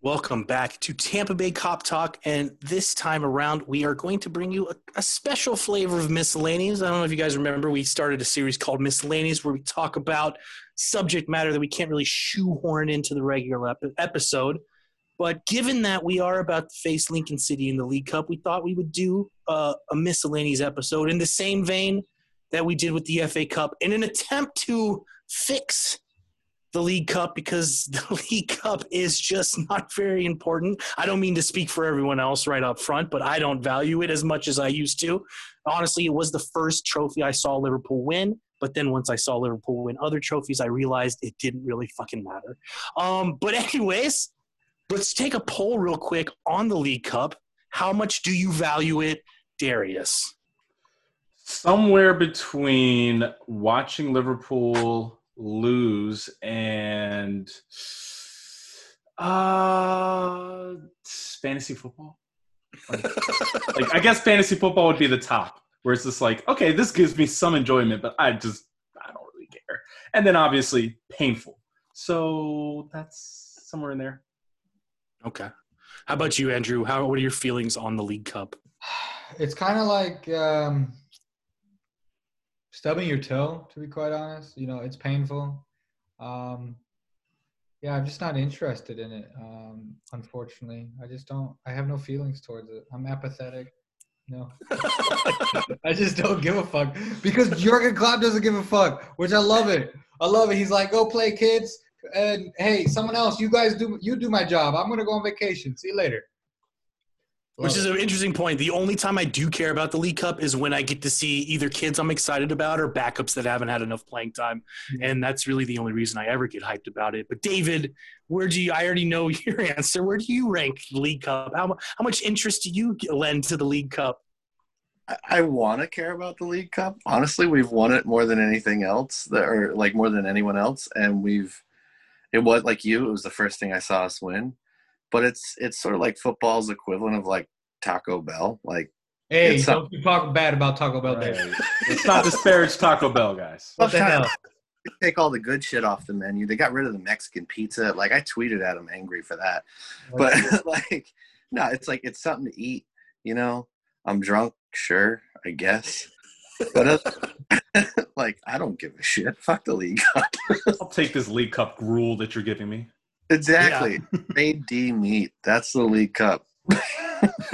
Welcome back to Tampa Bay Kop Talk. And this time around, we are going to bring you a, a, special flavor of miscellaneous. I don't know if you guys remember, we started a series called Miscellaneous where we talk about subject matter that we can't really shoehorn into the regular ep- episode. But given that we are about to face Lincoln City in the League Cup, we thought we would do uh, a miscellaneous episode in the same vein that we did with the FA Cup in an attempt to fix the League Cup because the League Cup is just not very important. I don't mean to speak for everyone else right up front, but I don't value it as much as I used to. Honestly, it was the first trophy I saw Liverpool win. But then once I saw Liverpool win other trophies, I realized it didn't really fucking matter. Um, but, anyways, let's take a poll real quick on the League Cup. How much do you value it, Darius? Somewhere between watching Liverpool lose and uh fantasy football. Like, like, i guess fantasy football would be the top where it's just like okay this gives me some enjoyment but i just i don't really care. And then obviously painful. So that's somewhere in there. Okay. How about you andrew? How what are your feelings on the league cup? It's kind of like um stubbing your toe, to be quite honest. You know, it's painful. Um, yeah, I'm just not interested in it. Um, unfortunately, I just don't. I have no feelings towards it. I'm apathetic. No, I just don't give a fuck because Jurgen Klopp doesn't give a fuck, which I love it. I love it. He's like, "Go play, kids," and hey, someone else, you guys do you do my job. I'm gonna go on vacation. See you later. Which is an interesting point. The only time I do care about the League Cup is when I get to see either kids I'm excited about or backups that haven't had enough playing time. Mm-hmm. And that's really the only reason I ever get hyped about it. But David, where do you, I already know your answer. Where do you rank the League Cup? How, how much interest do you lend to the League Cup? I, I want to care about the League Cup. Honestly, we've won it more than anything else, that, or like more than anyone else. And we've, it was like you, it was the first thing I saw us win but it's it's sort of like football's equivalent of like Taco Bell. Like, hey, don't keep talking bad about Taco Bell. Right. Let's not disparage Taco Bell, guys. What the hell? Take all the good shit off the menu. They got rid of the Mexican pizza. Like I tweeted at them angry for that. But like, no, it's like it's something to eat. You know, I'm drunk, sure, I guess. But uh, like, I don't give a shit. Fuck the League Cup. I'll take this League Cup gruel that you're giving me. Exactly. Yeah. D meat. That's the League Cup.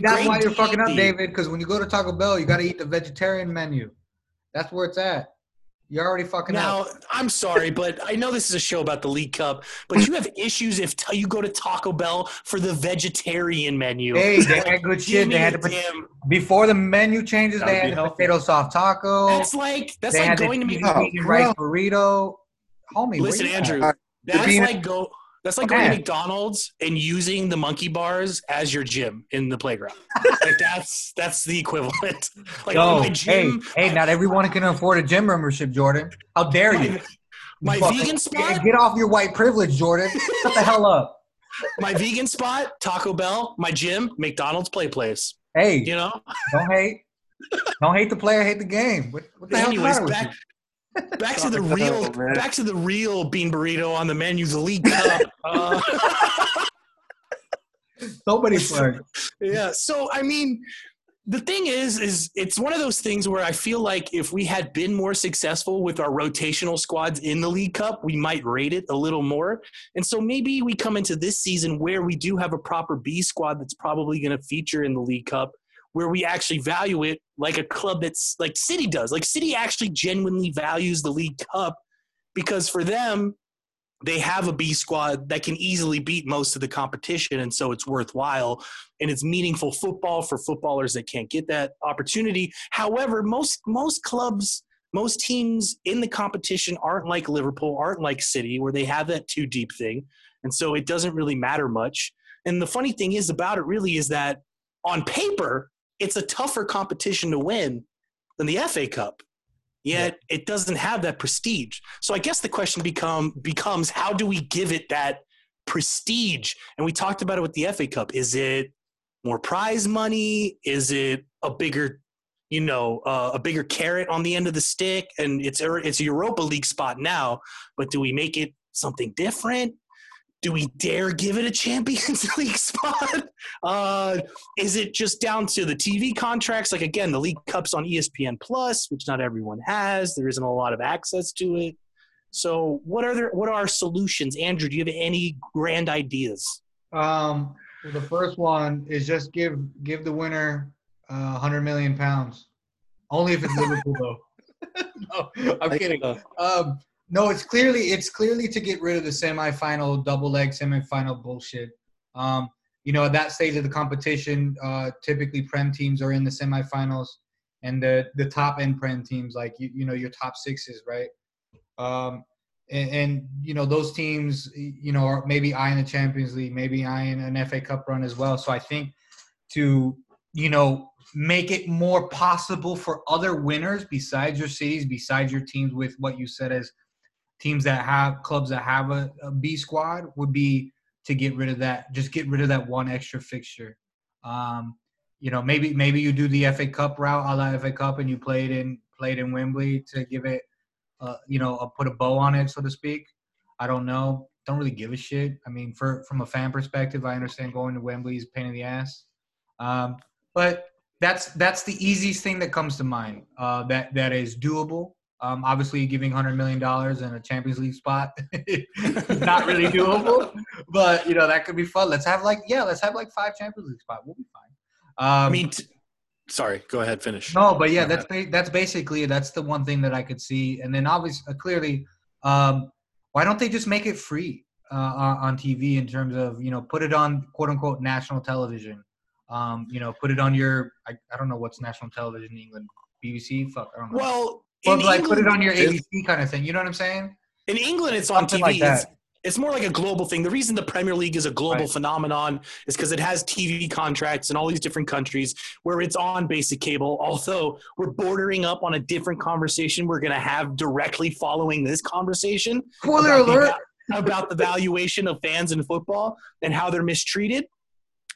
That's why you're fucking up, David. Because when you go to Taco Bell, you got to eat the vegetarian menu. That's where it's at. You're already fucking now, up. I'm sorry, but I know this is a show about the League Cup, but you have issues if t- you go to Taco Bell for the vegetarian menu. Hey, they had good shit. They had to put, before the menu changes. They had the potato soft taco. That's like that's they like going to make oh, rice burrito. Homie, listen, Andrew. That's like go that's like going to McDonald's and using the monkey bars as your gym in the playground. like that's that's the equivalent. Like Yo, gym, hey, hey, not everyone can afford a gym membership, Jordan. How dare you? My, my vegan spot. Get off your white privilege, Jordan. Shut the hell up. My vegan spot, Taco Bell. My gym, McDonald's Play Place. Hey, you know, don't hate. Don't hate the player, hate the game. What, what the Anyways, hell back, back to the real back to the real bean burrito on the menu the league cup. Uh, nobody so, yeah so i mean the thing is is it's one of those things where i feel like if we had been more successful with our rotational squads in the league cup we might rate it a little more. And so maybe we come into this season where we do have a proper b squad that's probably going to feature in the league cup where we actually value it like a club that's like City does. Like City actually genuinely values the League Cup because for them, they have a B squad that can easily beat most of the competition, and so it's worthwhile and it's meaningful football for footballers that can't get that opportunity. However, most most clubs, most teams in the competition aren't like Liverpool, aren't like City, where they have that too deep thing, and so it doesn't really matter much. And the funny thing is about it really is that on paper, it's a tougher competition to win than the FA Cup. Yet yeah. it doesn't have that prestige. So I guess the question become becomes how do we give it that prestige? And we talked about it with the FA Cup. Is it more prize money? Is it a bigger, you know, uh, a bigger carrot on the end of the stick? And it's it's a Europa League spot now, but do we make it something different? Do we dare give it a Champions League spot? Uh, is it just down to the TV contracts? Like again, the League Cup's on ESPN Plus, which not everyone has. There isn't a lot of access to it. So, what are there? What are our solutions, Andrew? Do you have any grand ideas? Um, well, the first one is just give give the winner uh, 100 million pounds. Only if it's Liverpool, though. no, I'm kidding. Um, no, it's clearly it's clearly to get rid of the semifinal double leg semifinal bullshit. Um, you know, at that stage of the competition, uh, typically prem teams are in the semifinals, and the the top end prem teams, like you, you know, your top sixes, right? Um, and, and you know those teams, you know, are maybe eyeing the Champions League, maybe eyeing an FA Cup run as well. So I think to you know make it more possible for other winners besides your cities, besides your teams with what you said as teams that have clubs that have a, a B squad would be to get rid of that. Just get rid of that one extra fixture. Um, you know, maybe maybe you do the FA Cup route, a la FA Cup, and you play it in played in Wembley to give it, uh, you know, a, put a bow on it, so to speak. I don't know. Don't really give a shit. I mean, for from a fan perspective, I understand going to Wembley is pain in the ass. Um, but that's that's the easiest thing that comes to mind. Uh, that that is doable. Um, obviously, giving hundred million dollars and a Champions League spot is not really doable. But you know that could be fun. Let's have like yeah, let's have like five Champions League spots. We'll be fine. Um, I mean, t- sorry, go ahead, finish. no, but yeah, that's ba- that's basically that's the one thing that I could see. And then obviously, uh, clearly, um, why don't they just make it free uh, on, on TV in terms of you know put it on quote unquote national television. Um, you know, put it on your I, I don't know what's national television in England. BBC, fuck, I don't know. Well, In like put it on your ABC kind of thing. You know what I'm saying? In England, it's on Something TV. like it's, that. it's more like a global thing. The reason the Premier League is a global Right. phenomenon is because it has TV contracts in all these different countries where it's on basic cable. Although we're bordering up on a different conversation we're going to have directly following this conversation Spoiler about the alert. about the valuation of fans in football and how they're mistreated.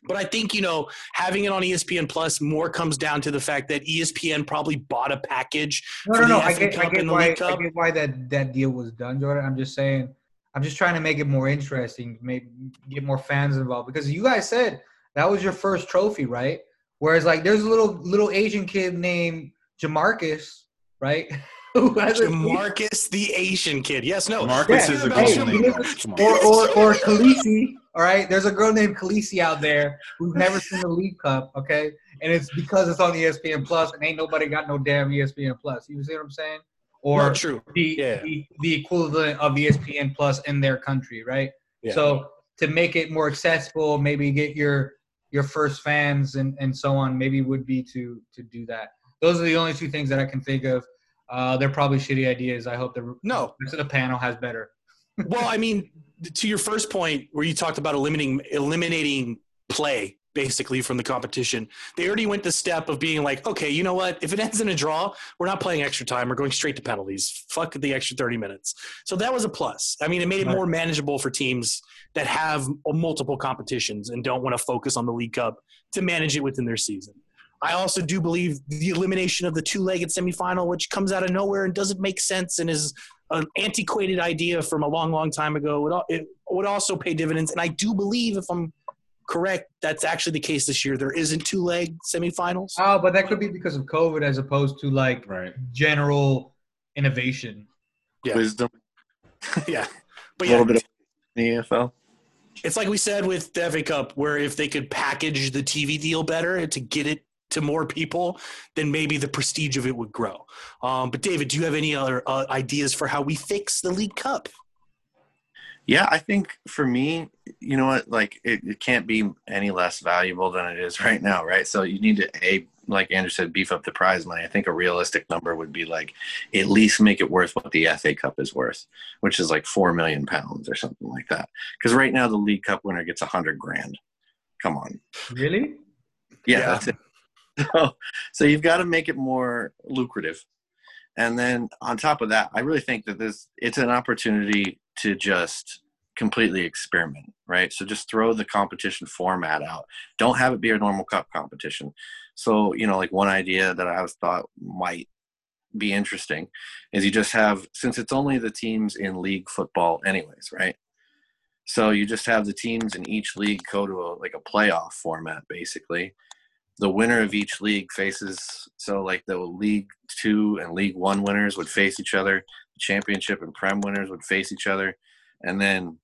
But I think, you know, having it on ESPN Plus more comes down to the fact that ESPN probably bought a package No, for no, no. I FA get, I get why, I get why that that deal was done, Jordan. I'm just saying, I'm just trying to make it more interesting, maybe get more fans involved. Because you guys said that was your first trophy, right? Whereas, like, there's a little little Asian kid named Jamarcus, right? Who has a- Marcus, the Asian kid. Yes, no. Marcus Yeah. is a Hey, cool you name. know, Come on. or or or Khaleesi. All right, there's a girl named Khaleesi out there who's never seen the League Cup. Okay, and it's because it's on ESPN Plus, and ain't nobody got no damn ESPN Plus. You see what I'm saying? Or Not true. the, Yeah. the the equivalent of ESPN Plus in their country, right? Yeah. So to make it more accessible, maybe get your your first fans and and so on, maybe would be to to do that. Those are the only two things that I can think of. Uh, they're probably shitty ideas. I hope the No. the panel has better. well, I mean, to your first point where you talked about eliminating eliminating play basically from the competition, they already went the step of being like, okay, you know what? If it ends in a draw, we're not playing extra time. We're going straight to penalties. Fuck the extra thirty minutes. So that was a plus. I mean, it made it more manageable for teams that have multiple competitions and don't want to focus on the League Cup to manage it within their season. I also do believe the elimination of the two-legged semifinal, which comes out of nowhere and doesn't make sense and is an antiquated idea from a long, long time ago, would, it would also pay dividends. And I do believe, if I'm correct, that's actually the case this year. There isn't two-leg semifinals. Oh, but that could be because of COVID as opposed to like Right. general innovation. Yeah. Wisdom, yeah, but a yeah, little bit of the EFL. it's like we said with the FA Cup, where if they could package the TV deal better to get it to more people, then maybe the prestige of it would grow. Um, but David, do you have any other uh, ideas for how we fix the League Cup? Yeah, I think for me, you know what, like it, it can't be any less valuable than it is right now, right? So you need to a like Andrew said, beef up the prize money. I think a realistic number would be like at least make it worth what the FA Cup is worth, which is like four million pounds or something like that. Because right now the League Cup winner gets a hundred grand. Come on, Really? yeah, Yeah. that's it. So, so you've got to make it more lucrative. And then on top of that, I really think that this it's an opportunity to just completely experiment, right? So just throw the competition format out. Don't have it be a normal cup competition. So, you know, like one idea that I always thought might be interesting is you just have since it's only the teams in league football anyways, right? So you just have the teams in each league go to a, like a playoff format, basically. The winner of each league faces so like the League Two and League One winners would face each other. The championship and Prem winners would face each other, and then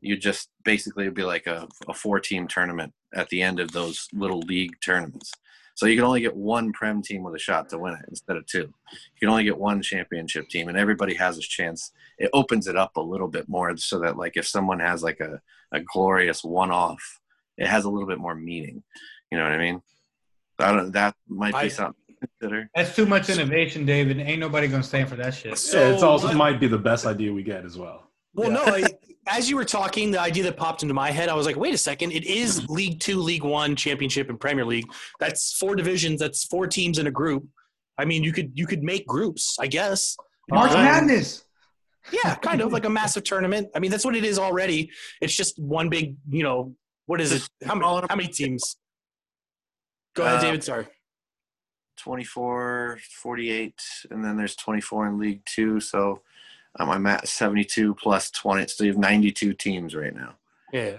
you just basically it'd be like a, a four team tournament at the end of those little league tournaments. So you can only get one Prem team with a shot to win it instead of two. You can only get one championship team, and everybody has a chance. It opens it up a little bit more so that like if someone has like a, a glorious one off, it has a little bit more meaning. You know what I mean? I don't. That might be I- something to consider. That's too much innovation, David. Ain't nobody gonna stand for that shit. So yeah, it's also let- might be the best idea we get as well. Well, Yeah. no. I, as you were talking, the idea that popped into my head, I was like, wait a second. It is League Two, League One, Championship, and Premier League. That's four divisions. That's four teams in a group. I mean, you could you could make groups, I guess. March Um, Madness. Yeah, kind of like a massive tournament. I mean, that's what it is already. It's just one big, you know, what is it? How many, how many teams? Go ahead, Uh, David. Sorry. 24, 48, and then there's 24 in League Two. So um, I'm at 72 plus 20. So you have 92 teams right now Yeah,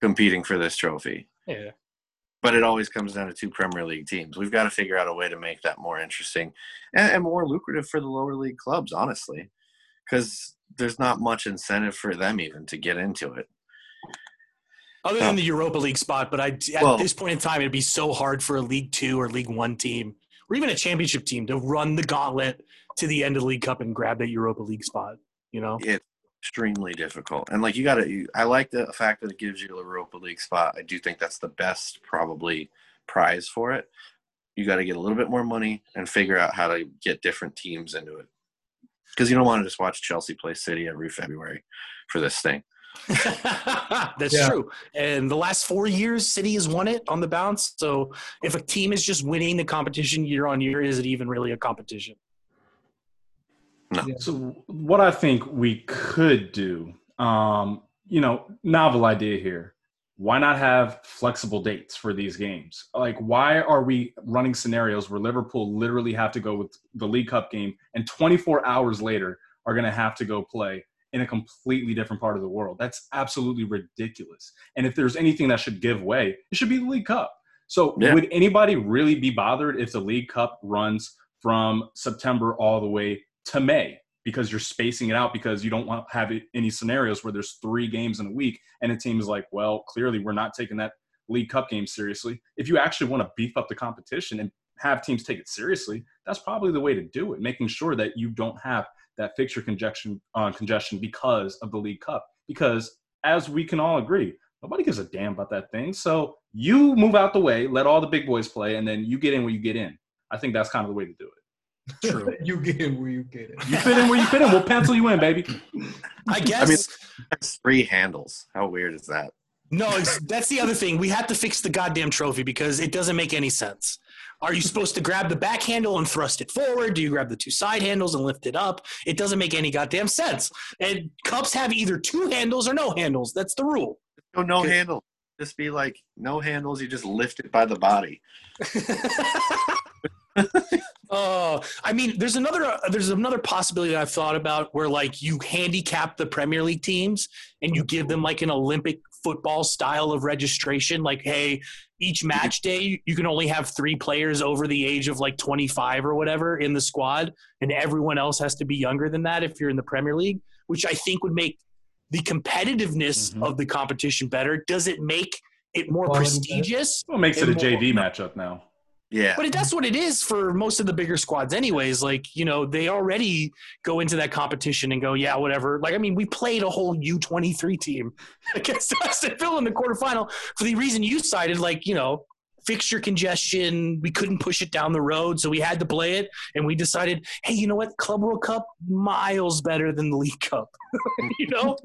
competing for this trophy. yeah. But it always comes down to two Premier League teams. We've got to figure out a way to make that more interesting and, and more lucrative for the lower league clubs, honestly, because there's not much incentive for them even to get into it. Other than the Europa League spot, but I at Well- this point in time, it'd be so hard for a League Two or League One team, or even a Championship team, to run the gauntlet to the end of the League Cup and grab that Europa League spot. You know, It's extremely difficult. And like you got to, I like the fact that it gives you a Europa League spot. I do think that's the best probably prize for it. You got to get a little bit more money and figure out how to get different teams into it. Because you don't want to just watch Chelsea play City every February for this thing. that's Yeah. true. And the last four years, City has won it on the bounce. So if a team is just winning the competition year on year, is it even really a competition? So what I think we could do, um, you know, novel idea here. Why not have flexible dates for these games? Like, why are we running scenarios where Liverpool literally have to go with the League Cup game and 24 hours later are going to have to go play in a completely different part of the world? That's absolutely ridiculous. And if there's anything that should give way, it should be the League Cup. So, Yeah. would anybody really be bothered if the League Cup runs from September all the way to May because you're spacing it out because you don't want to have any scenarios where there's three games in a week and a team is like, well, clearly we're not taking that League Cup game seriously. If you actually want to beef up the competition and have teams take it seriously, that's probably the way to do it, making sure that you don't have that fixture congestion, uh, congestion because of the League Cup. Because as we can all agree, nobody gives a damn about that thing. So you move out the way, let all the big boys play, and then you get in where you get in. I think that's kind of the way to do it. True. you get in where you get in. You fit in where you fit in. We'll pencil you in, baby. I guess. I mean- That's three handles. How weird is that? No, it's, that's the other thing. We have to fix the goddamn trophy because it doesn't make any sense. Are you supposed to grab the back handle and thrust it forward? Do you grab the two side handles and lift it up? It doesn't make any goddamn sense. And cups have either two handles or no handles. That's the rule. Oh, no handle. Just be like, no handles. You just lift it by the body. Oh, I mean, there's another uh, there's another possibility that I've thought about where like you handicap the Premier League teams and you give them like an Olympic football style of registration. Like, hey, each match day you can only have three players over the age of like 25 or whatever in the squad, and everyone else has to be younger than that if you're in the Premier League, which I think would make the competitiveness Mhm. of the competition better. Does it make it more Quality better. prestigious? Well, it makes it a And JV matchup now. Yeah. But it, that's what it is for most of the bigger squads, anyways. Like, you know, they already go into that competition and go, yeah, whatever. Like, I mean, we played a whole U23 team against Aston Villa in the quarterfinal for the reason you cited, like, you know, fixture congestion. We couldn't push it down the road, so we had to play it. And we decided, hey, you know what? Club World Cup, miles better than the League Cup, you know?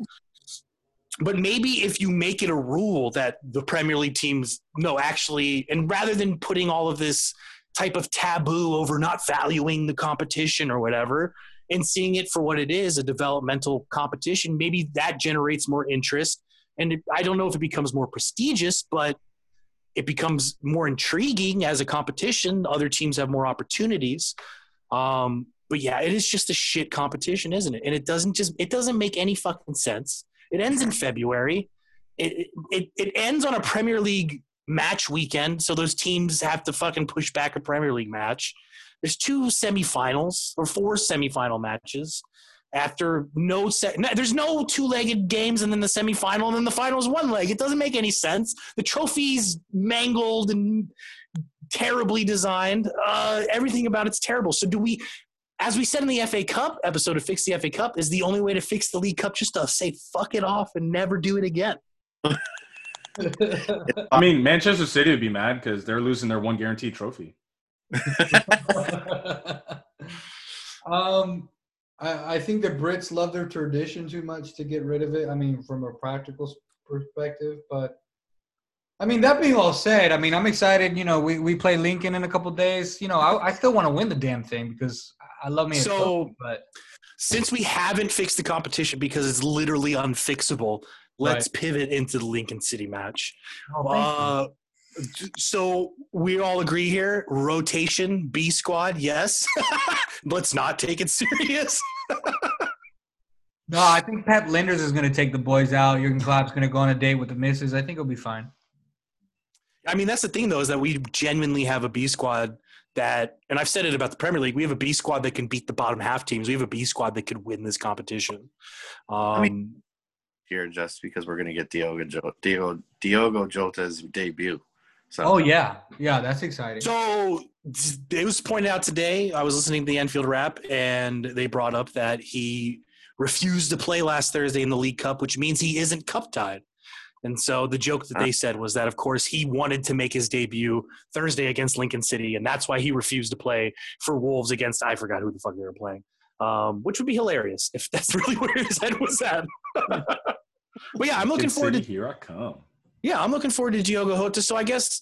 But maybe if you make it a rule that the Premier League teams, no, actually, and rather than putting all of this type of taboo over not valuing the competition or whatever, and seeing it for what it is a developmental competition, maybe that generates more interest. And it, I don't know if it becomes more prestigious, but it becomes more intriguing as a competition. Other teams have more opportunities. Um, but yeah, it is just a shit competition, isn't it? And it doesn't just it doesn't make any fucking sense. It ends in February. It, it it ends on a Premier League match weekend, so those teams have to fucking push back a Premier League match. There's two semifinals or four semifinal matches after no, no there's no two-legged games and then the semifinal and then the final is one leg. It doesn't make any sense. The trophy's mangled and terribly designed. Uh, everything about it's terrible. So do we as we said in the FA Cup episode of Fix the FA Cup, is the only way to fix the League Cup just to say fuck it off and never do it again. I mean, Manchester City would be mad because they're losing their one guaranteed trophy. um, I, I think the Brits love their tradition too much to get rid of it. I mean, from a practical perspective, but I mean, that being all said, I mean, I'm excited. You know, we, we play Lincoln in a couple days. You know, I, I still want to win the damn thing because I love me. a So- trophy, but Since we haven't fixed the competition because it's literally unfixable, let's pivot into the Lincoln City match. oh, thank you. Uh, so we all agree here rotation B squad, yes. let's not take it serious. no, I think Pep Lijnders is going to take the boys out. Jurgen Klopp's going to go on a date with the missus. I think it'll be fine. I mean, that's the thing, though, is that we genuinely have a B squad that, and I've said it about the Premier League, we have a B squad that can beat the bottom half teams. We have a B squad that could win this competition. Um, mean- here just because we're gonna get Diogo Diogo Diogo Jota's debut. So Oh yeah, yeah, that's exciting. so it was pointed out today. I was listening to the Anfield Wrap, and they brought up that he refused to play last Thursday in the League Cup, which means he isn't cup tied. And so the joke that they said was that, of course, he wanted to make his debut Thursday against Lincoln City, and that's why he refused to play for Wolves against I forgot who the fuck they were playing, um, which would be hilarious if that's really where his head was at. but yeah, I'm looking Kid forward to City, here I come. yeah, I'm looking forward to Diogo Jota. So I guess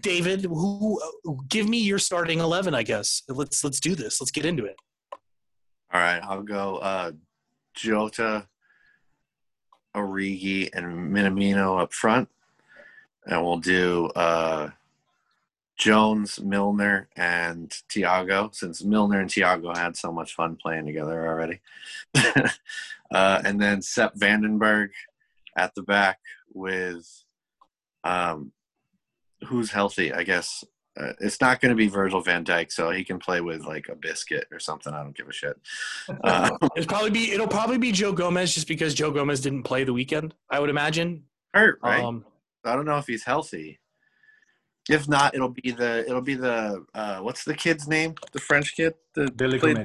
David, who give me your starting eleven? I guess let's let's do this. Let's get into it. all right, I'll go uh, Jota, Origi, and Minamino up front, and we'll do uh, Jones, Milner, and Thiago. Since Milner and Thiago had so much fun playing together already, uh, and then Sepp van den Berg at the back with um, who's healthy. I guess uh, it's not going to be Virgil van Dijk, so he can play with like a biscuit or something. I don't give a shit. Uh, It'll probably be it'll probably be Joe Gomez just because Joe Gomez didn't play the weekend. I would imagine. hurt, right? Um, I don't know if he's healthy. If not, it'll be the it'll be the uh, what's the kid's name? The French kid, the Billy played-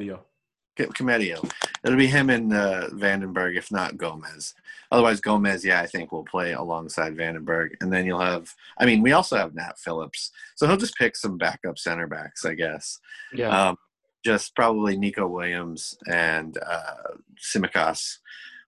Koumetio. Koumetio. It'll be him and uh, van den Berg, if not Gomez. Otherwise, Gomez, yeah, I think will play alongside van den Berg, and then you'll have. I mean, we also have Nat Phillips, so he'll just pick some backup center backs, I guess. yeah. Um, just probably Neco Williams and uh, Tsimikas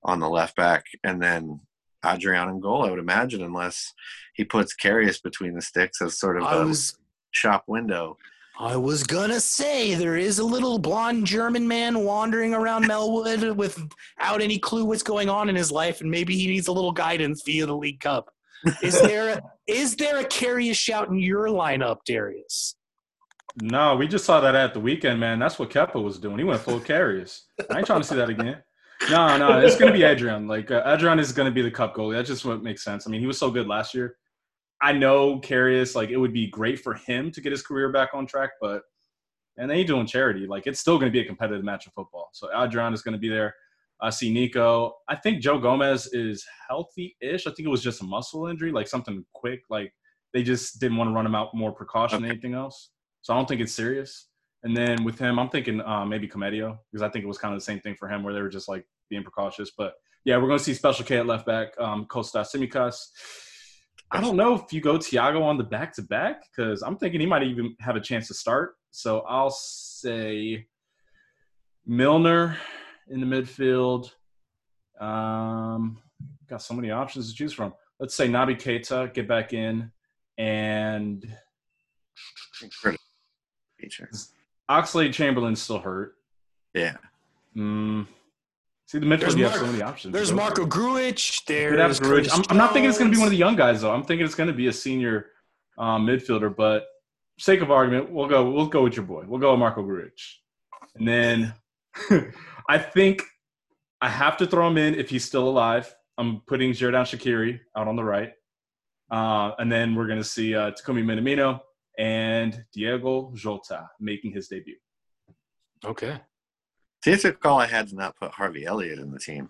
on the left back, and then Adrian in goal. I would imagine, unless he puts Karius between the sticks as sort of I a was shop window. I was gonna say there is a little blonde German man wandering around Melwood without any clue what's going on in his life, and maybe he needs a little guidance via the League Cup. Is there a, is there a carry a shout in your lineup, Darius? No, we just saw that at the weekend, man. That's what Kepa was doing. He went full Karius. I ain't trying to see that again. No, no, it's to be Adrian. Like, uh, Adrian is to be the cup goalie. That's just what makes sense. I mean, he was so good last year. I know Karius, like, it would be great for him to get his career back on track, but, and they ain't doing charity. Like, it's still going to be a competitive match of football. So, Adrian is going to be there. I see Neco. I think Joe Gomez is healthy ish. I think it was just a muscle injury, like something quick. Like, they just didn't want to run him out more precaution than anything else. So I don't think it's serious. And then with him, I'm thinking uh, maybe Koumetio because I think it was kind of the same thing for him where they were just like being precautious. But yeah, we're going to see Special K at left back, um, Costa Tsimikas. I don't know if you go Thiago on the back to back because I'm thinking he might even have a chance to start. So I'll say Milner in the midfield. Um, got so many options to choose from. Let's say Naby Keita, get back in, and Oxlade-Chamberlain's still hurt. Yeah. Mm. See, the midfield, you have so many options. There's Marco. Grujic. You could have There's. Curtis I'm, I'm not thinking it's going to be one of the young guys, though. I'm thinking it's going to be a senior um, midfielder. But sake of argument, we'll go. We'll go with your boy. We'll go with Marko Grujic. And then I think I have to throw him in if he's still alive. I'm putting Xherdan Shaqiri out on the right. Uh, and then we're going to see uh, Takumi Minamino and Diego Jota making his debut. Okay. See, it took all I had to not put Harvey Elliott in the team.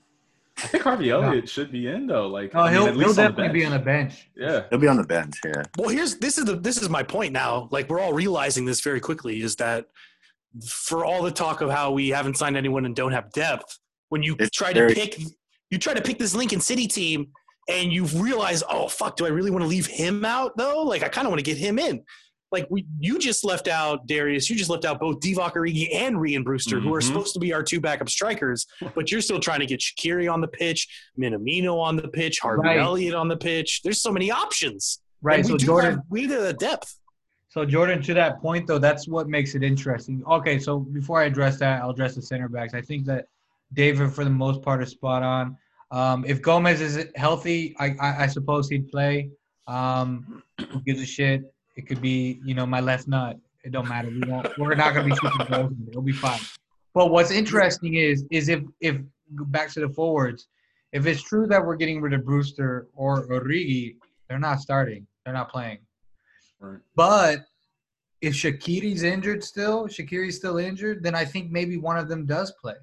I think Harvey Elliott should be in though. Like, Oh, I mean, he'll, at he'll least on the definitely be on the bench. Yeah, He'll be on the bench, yeah. Well, here's this is the this is my point now. Like we're all realizing this very quickly is that for all the talk of how we haven't signed anyone and don't have depth, when you It's try to pick you try to pick this Lincoln City team and you realize, oh fuck, do I really want to leave him out though? Like I kind of want to get him in. Like we, you just left out Darius. You just left out both Divock Origi and Rian Brewster, who are Mhm. supposed to be our two backup strikers. But you're still trying to get Shaqiri on the pitch, Minamino on the pitch, Harvey Right. Elliott on the pitch. There's so many options. Right. And we So Jordan, have, we do the depth. So Jordan, to that point though, that's what makes it interesting. Okay, so before I address that, I'll address the center backs. I think that David, for the most part, is spot on. Um, if Gomez is healthy, I, I, I suppose he'd play. Um, who gives a shit? It could be, you know, my left nut. It don't matter. We won't. We're not gonna be shooting goals. It'll be fine. But what's interesting is, is if if back to the forwards, if it's true that we're getting rid of Brewster or Origi, they're not starting. They're not playing. right. But if Shaqiri's injured still, Shaqiri's still injured, then I think maybe one of them does play.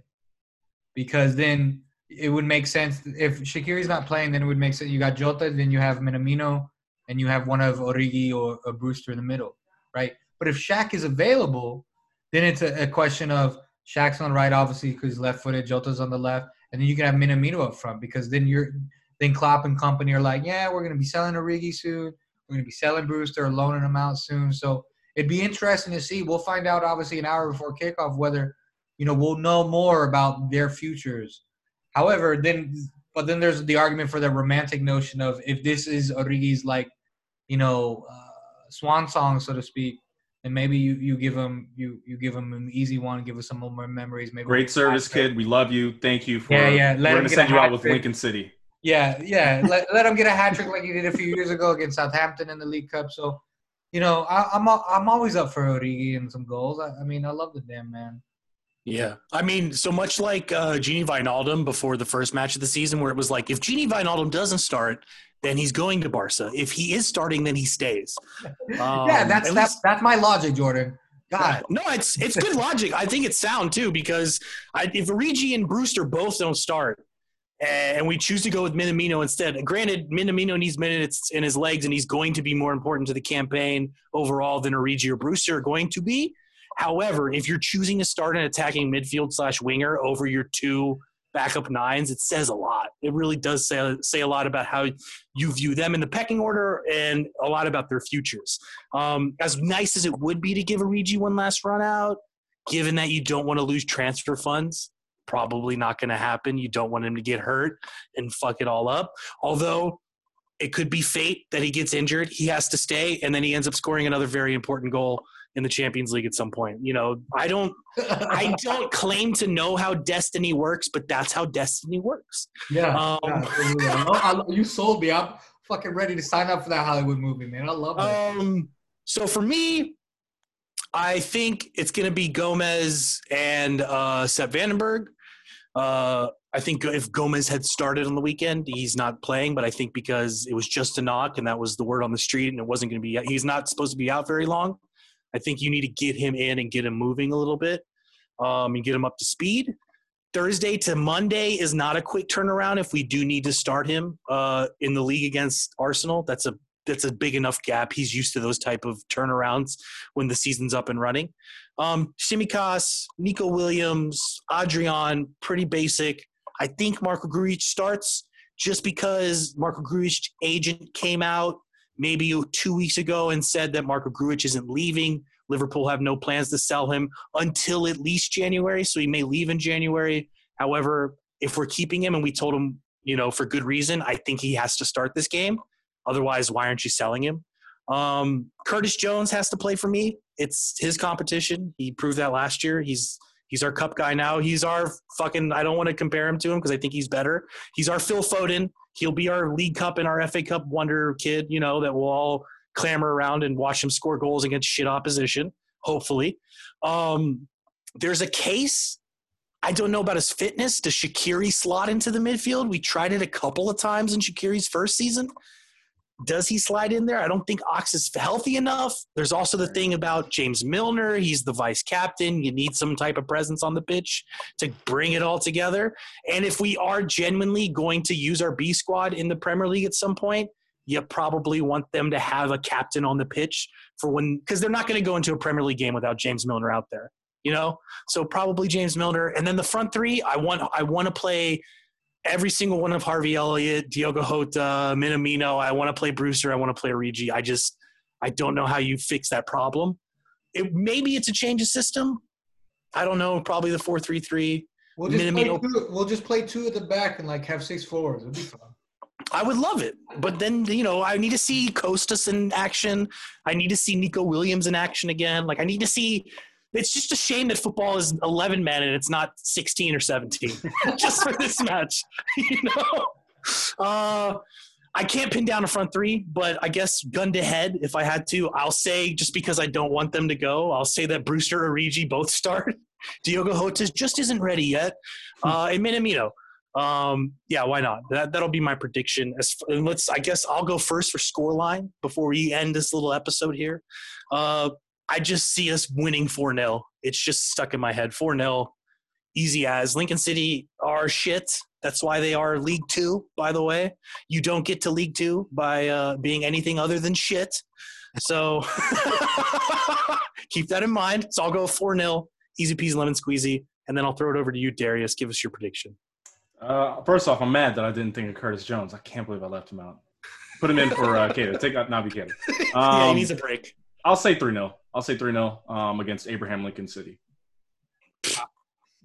Because then it would make sense if Shaqiri's not playing, then it would make sense. You got Jota, then you have Minamino, and you have one of Origi or, or Brewster in the middle, right? But if Shaq is available, then it's a, a question of Shaq's on the right, obviously, because he's left-footed. Jota's on the left, and then you can have Minamino up front because then you're then Klopp and company are like, yeah, we're gonna be selling Origi soon. We're to be selling Brewster loaning him out soon. So it'd be interesting to see. We'll find out obviously an hour before kickoff whether you know we'll know more about their futures. However, then but then there's the argument for the romantic notion of if this is Origi's like you know uh, swan song so to speak, And maybe you you give him you you give him an easy one, give us some more memories. Maybe Great service, kid. We love you. Thank you for. Yeah, yeah. Let we're him gonna get send you out with trick. Lincoln City. Yeah, yeah. let, let him get a hat trick like he did a few years ago against Southampton in the League Cup. So, you know, I, I'm I'm always up for Origi and some goals. I, I mean, I love the damn man. Yeah. I mean, so much like uh, Gini Wijnaldum before the first match of the season, where it was like, if Gini Wijnaldum doesn't start, then he's going to Barca. If he is starting, then he stays. Um, yeah, that's that's least- that's my logic, Jordan. God, No, it's it's good logic. I think it's sound too because I, if Origi and Brewster both don't start, and we choose to go with Minamino instead. Granted, Minamino needs minutes in his legs, and he's going to be more important to the campaign overall than Origi or Brewster are going to be. However, if you're choosing to start an attacking midfield slash winger over your two backup nines, it says a lot. It really does say say a lot about how you view them in the pecking order and a lot about their futures. Um, as nice as it would be to give Origi one last run out, given that you don't want to lose transfer funds, probably not going to happen. You don't want him to get hurt and fuck it all up. Although it could be fate that he gets injured, he has to stay, and then he ends up scoring another very important goal in the Champions League at some point. You know, I don't, I don't claim to know how destiny works, but that's how destiny works. yeah, Um, yeah. I love- I love- you sold me. I'm fucking ready to sign up for that Hollywood movie, man. I love it. Um, so for me, I think it's going to be Gomez and uh, Sepp van den Berg. Uh, I think if Gomez had started on the weekend, he's not playing, but I think because it was just a knock and that was the word on the street and it wasn't going to be, he's not supposed to be out very long. I think you need to get him in and get him moving a little bit um, and get him up to speed. Thursday to Monday is not a quick turnaround. If we do need to start him uh, in the league against Arsenal, that's a that's a big enough gap. He's used to those type of turnarounds when the season's up and running. Um, Tsimikas, Neco Williams, Adrian, pretty basic. I think Marko Grujic starts just because Marko Grujic agent came out maybe two weeks ago and said that Marko Grujic isn't leaving. Liverpool have no plans to sell him until at least January, so he may leave in January. However, if we're keeping him and we told him, you know, for good reason, I think he has to start this game. Otherwise, why aren't you selling him? Um, Curtis Jones has to play for me. It's his competition. He proved that last year. He's he's our cup guy now. He's our fucking. I don't want to compare him to him because I think he's better. He's our Phil Foden. He'll be our League Cup and our FA Cup wonder kid. You know that we'll all clamor around and watch him score goals against shit opposition. Hopefully, um, there's a case I don't know about his fitness. Does Shaqiri slot into the midfield? We tried it a couple of times in Shaqiri's first season. Does he slide in there? I don't think Ox is healthy enough. There's also the thing about James Milner. He's the vice captain. You need some type of presence on the pitch to bring it all together. And if we are genuinely going to use our B squad in the Premier League at some point, you probably want them to have a captain on the pitch for when, because they're not going to go into a Premier League game without James Milner out there. You know, so probably James Milner, and then the front three. I want I want to play every single one of Harvey Elliott, Diogo Jota, Minamino. I want to play Brewster. I want to play Origi. I just I don't know how you fix that problem. It maybe it's a change of system. I don't know. Probably the four three three. We'll just, play two, we'll just play two at the back and like have six forwards. It'll be fun. I would love it, but then you know I need to see Kostas in action. I need to see Neco Williams in action again. Like I need to see. It's just a shame that football is 11 men and it's not 16 or 17 just for this match. You know, uh, I can't pin down a front three, but I guess gun to head, if I had to, I'll say just because I don't want them to go, I'll say that Brewster or Origi both start. Diogo Jota just isn't ready yet, uh, and Minamino. Um, yeah, why not? That that'll be my prediction. As and let's, I guess I'll go first for scoreline before we end this little episode here. Uh, I just see us winning four 0 It's just stuck in my head. Four 0 easy as Lincoln City are shit. That's why they are League Two. By the way, you don't get to League Two by uh, being anything other than shit. So keep that in mind. So I'll go four 0 easy peasy lemon squeezy, and then I'll throw it over to you, Darius. Give us your prediction. Uh, first off, I'm mad that I didn't think of Curtis Jones. I can't believe I left him out. Put him in for uh, Keita. Take out Naby Keita. yeah, he Um, needs a break. I'll say 3 0. I'll say 3 0 um, against Abraham Lincoln City.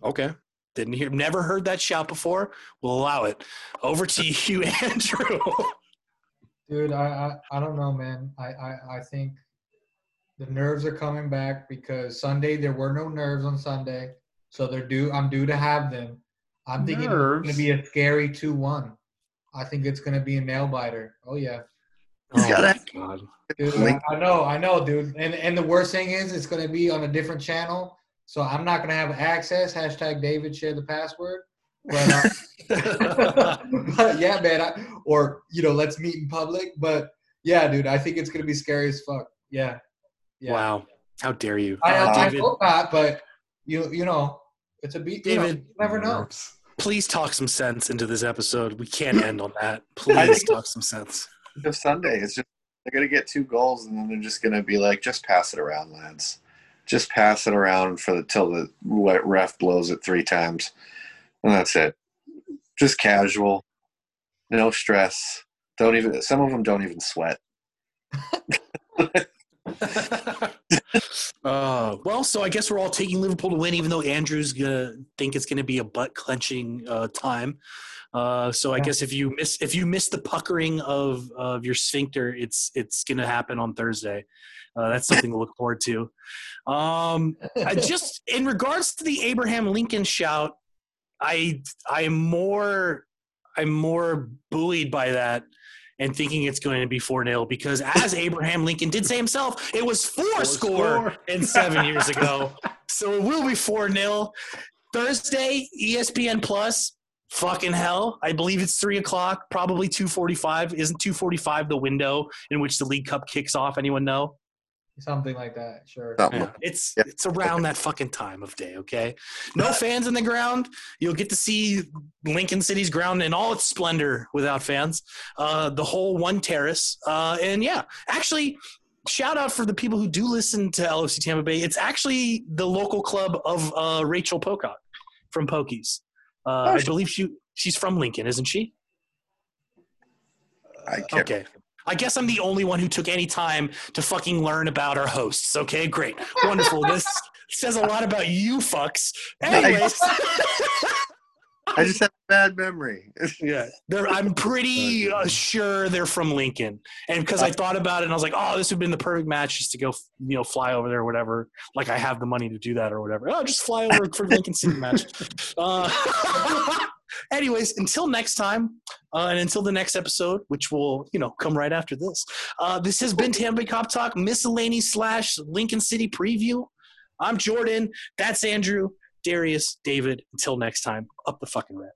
Okay. Didn't hear, never heard that shout before. We'll allow it. Over to you, Andrew. Dude, I, I, I don't know, man. I, I, I think the nerves are coming back because Sunday there were no nerves on Sunday, so they're due. I'm due to have them. I'm thinking it's going to be a scary two-one. I think it's going to be a nail biter. Oh yeah, He's got my it. God. dude. I, I know, I know, dude. And and the worst thing is, it's going to be on a different channel, so I'm not going to have access. Hashtag David share the password. But, uh, but yeah, man. I, or you know, let's meet in public. But yeah, dude, I think it's gonna be scary as fuck. Yeah. Yeah. Wow. How dare you? I, Uh, I David, hope not, but you you know, it's a beat. you know, David, you never know. Please talk some sense into this episode. We can't end on that. Please talk some sense. Of Sunday, it's just they're gonna get two goals, and then they're just gonna be like, just pass it around, lads. Just pass it around for the till the ref blows it three times, and that's it. Just casual, no stress. Don't even. Some of them don't even sweat. uh, well, so I guess we're all taking Liverpool to win, even though Andrew's gonna think it's gonna be a butt clenching uh, time. Uh, so I Yeah. guess if you miss if you miss the puckering of of your sphincter, it's it's gonna happen on Thursday. Uh, that's something to look forward to. Um, just in regards to the Abraham Lincoln shout, I I am more I'm more buoyed by that and thinking it's going to be 4 0 because as Abraham Lincoln did say himself, it was four, Four score, score. and seven years ago. So it will be 4 0. Thursday, ESPN Plus. Fucking hell. I believe it's three o'clock, probably 245. Isn't 245 the window in which the League Cup kicks off? Anyone know? Something like that. Sure. Yeah, it's Yeah. it's around that fucking time of day. Okay, no fans in the ground. You'll get to see Lincoln City's ground in all its splendor without fans. Uh, the whole one terrace, uh, and yeah, actually, shout out for the people who do listen to LFC Tampa Bay. It's actually the local club of uh, Rachel Pocock from Pokies. Uh, I believe she she's from Lincoln, isn't she? I can't. Okay. I guess I'm the only one who took any time to fucking learn about our hosts. Okay, great. Wonderful. this says a lot about you fucks. Anyways, I just have a bad memory. yeah, they're, I'm pretty uh, sure they're from Lincoln. And because I thought about it and I was like, oh, this would have been the perfect match just to go, you know, fly over there or whatever. Like I have the money to do that or whatever. Oh, just fly over for Lincoln City match. Uh, anyways, until next time, uh, and until the next episode, which will, you know, come right after this. Uh, this has been Tampa Bay Kop Talk miscellany slash Lincoln City preview. I'm Jordan. That's Andrew. Darius, David. Until next time, up the fucking Reds.